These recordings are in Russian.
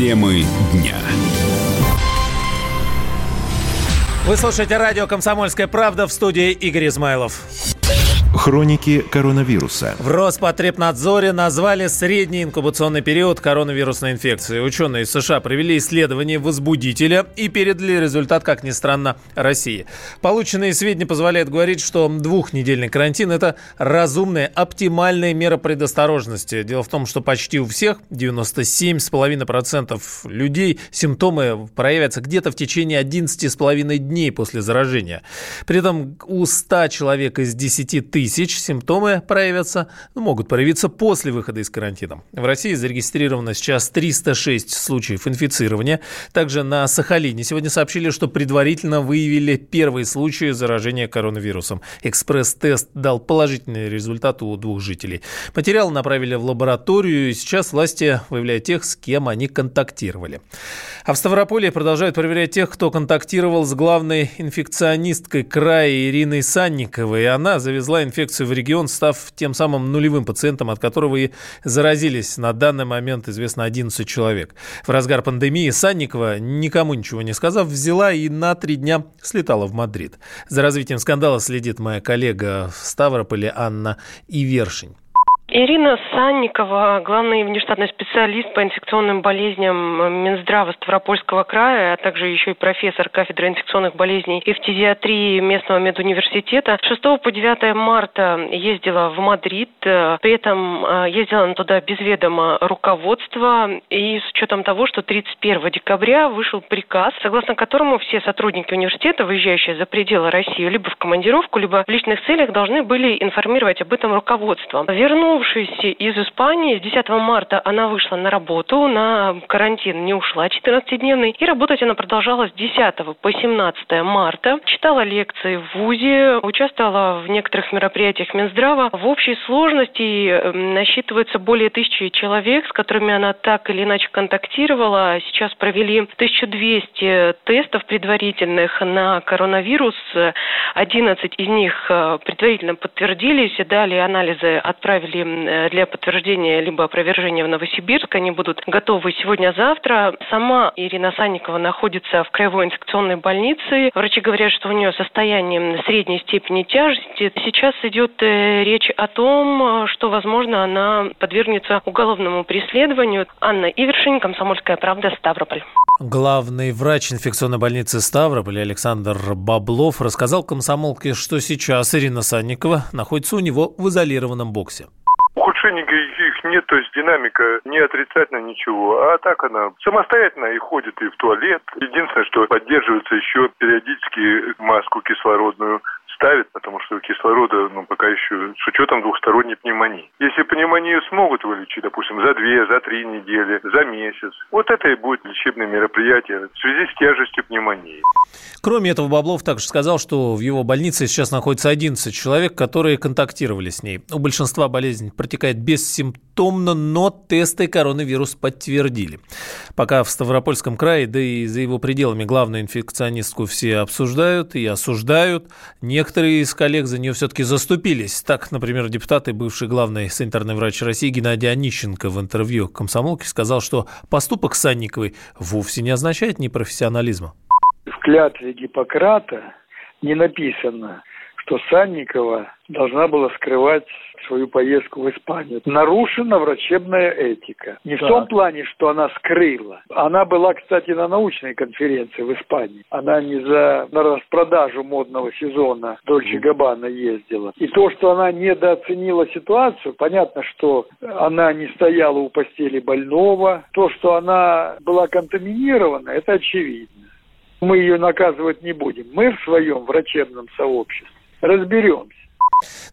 Темы дня. Вы слушаете радио «Комсомольская правда» в студии Игорь Измайлов. Хроники коронавируса. В Роспотребнадзоре назвали средний инкубационный период коронавирусной инфекции. Ученые из США провели исследование возбудителя и передали результат, как ни странно, России. Полученные сведения позволяют говорить, что двухнедельный карантин – это разумная, оптимальная мера предосторожности. Дело в том, что почти у всех, 97,5% людей, симптомы проявятся где-то в течение 11,5 дней после заражения. При этом у 100 человек из 10 тысяч тысяч симптомы проявятся, ну, могут проявиться после выхода из карантина. В России зарегистрировано сейчас 306 случаев инфицирования. Также на Сахалине сегодня сообщили, что предварительно выявили первые случаи заражения коронавирусом. Экспресс-тест дал положительный результат у двух жителей. Материал направили в лабораторию, и сейчас власти выявляют тех, с кем они контактировали. А в Ставрополе продолжают проверять тех, кто контактировал с главной инфекционисткой края Ириной Санниковой. Она завезла инфекцию в регион, став тем самым нулевым пациентом, от которого и заразились на данный момент известно 11 человек. В разгар пандемии Санникова, никому ничего не сказав, взяла и на три дня слетала в Мадрид. За развитием скандала следит моя коллега в Ставрополе Анна Ивершин. Ирина Санникова, главный внештатный специалист по инфекционным болезням Минздрава Ставропольского края, а также еще и профессор кафедры инфекционных болезней и фтизиатрии местного медуниверситета. 6 по 9 марта ездила в Мадрид, при этом а, ездила она туда без ведома руководства и с учетом того, что 31 декабря вышел приказ, согласно которому все сотрудники университета, выезжающие за пределы России, либо в командировку, либо в личных целях, должны были информировать об этом руководство. Вернув вернувшись из Испании, с 10 марта она вышла на работу, на карантин не ушла 14-дневный, и работать она продолжала с 10 по 17 марта. Читала лекции в ВУЗе, участвовала в некоторых мероприятиях Минздрава. В общей сложности эм, насчитывается более тысячи человек, с которыми она так или иначе контактировала. Сейчас провели 1200 тестов предварительных на коронавирус. 11 из них э, предварительно подтвердились, далее анализы отправили для подтверждения либо опровержения в Новосибирск. Они будут готовы сегодня-завтра. Сама Ирина Санникова находится в краевой инфекционной больнице. Врачи говорят, что у нее состояние средней степени тяжести. Сейчас идет э, речь о том, что, возможно, она подвергнется уголовному преследованию. Анна Ивершин, Комсомольская правда, Ставрополь. Главный врач инфекционной больницы Ставрополь Александр Баблов рассказал комсомолке, что сейчас Ирина Санникова находится у него в изолированном боксе. Ухудшений их нет, то есть динамика не отрицательно ничего. А так она самостоятельно и ходит и в туалет. Единственное, что поддерживается еще периодически маску кислородную ставят, потому что кислорода, ну, пока еще с учетом двухсторонней пневмонии. Если пневмонию смогут вылечить, допустим, за две, за три недели, за месяц, вот это и будет лечебное мероприятие в связи с тяжестью пневмонии. Кроме этого, Баблов также сказал, что в его больнице сейчас находится 11 человек, которые контактировали с ней. У большинства болезнь протекает бессимптомно, но тесты коронавирус подтвердили. Пока в Ставропольском крае, да и за его пределами главную инфекционистку все обсуждают и осуждают. Некоторые из коллег за нее все-таки заступились. Так, например, депутат и бывший главный санитарный врач России Геннадий Онищенко в интервью комсомолке сказал, что поступок Санниковой вовсе не означает непрофессионализма в клятве Гиппократа не написано, что Санникова должна была скрывать свою поездку в Испанию. Нарушена врачебная этика. Не в том плане, что она скрыла. Она была, кстати, на научной конференции в Испании. Она не за на распродажу модного сезона Дольче Габбана ездила. И то, что она недооценила ситуацию, понятно, что она не стояла у постели больного. То, что она была контаминирована, это очевидно мы ее наказывать не будем. Мы в своем врачебном сообществе разберемся.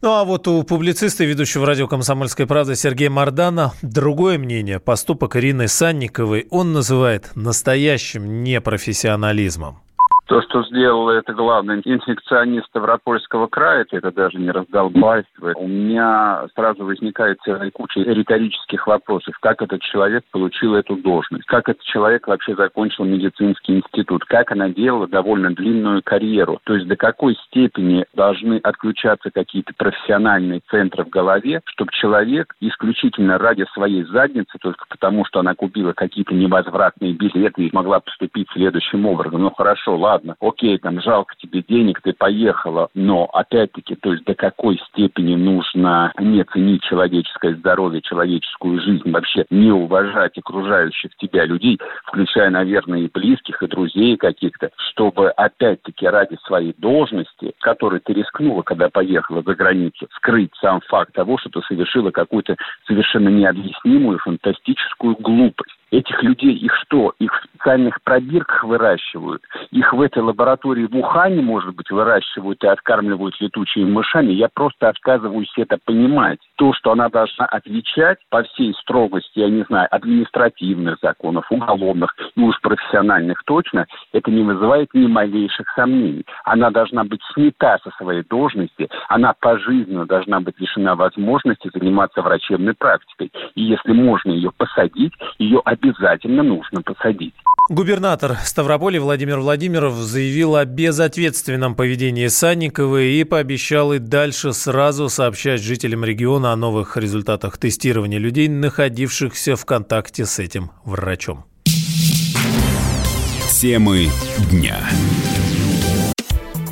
Ну а вот у публициста и ведущего радио «Комсомольская правда» Сергея Мардана другое мнение. Поступок Ирины Санниковой он называет настоящим непрофессионализмом. То, что сделала это главный инфекционист Ставропольского края, это даже не раздолбайство. У меня сразу возникает целая куча риторических вопросов. Как этот человек получил эту должность? Как этот человек вообще закончил медицинский институт? Как она делала довольно длинную карьеру? То есть до какой степени должны отключаться какие-то профессиональные центры в голове, чтобы человек исключительно ради своей задницы, только потому что она купила какие-то невозвратные билеты и могла поступить следующим образом. Ну хорошо, ладно, окей, там жалко тебе денег, ты поехала, но опять-таки, то есть до какой степени нужно не ценить человеческое здоровье, человеческую жизнь, вообще не уважать окружающих тебя людей, включая, наверное, и близких, и друзей каких-то, чтобы опять-таки ради своей должности, которой ты рискнула, когда поехала за границу, скрыть сам факт того, что ты совершила какую-то совершенно необъяснимую фантастическую глупость. Этих людей, их что? Их в специальных пробирках выращивают? Их в этой лаборатории в Ухане, может быть, выращивают и откармливают летучими мышами? Я просто отказываюсь это понимать. То, что она должна отвечать по всей строгости, я не знаю, административных законов, уголовных и уж профессиональных точно, это не вызывает ни малейших сомнений. Она должна быть снята со своей должности, она пожизненно должна быть лишена возможности заниматься врачебной практикой. И если можно ее посадить, ее обязательно нужно посадить. Губернатор Ставрополя Владимир Владимиров заявил о безответственном поведении Санниковой и пообещал и дальше сразу сообщать жителям региона о новых результатах тестирования людей, находившихся в контакте с этим врачом. Темы дня.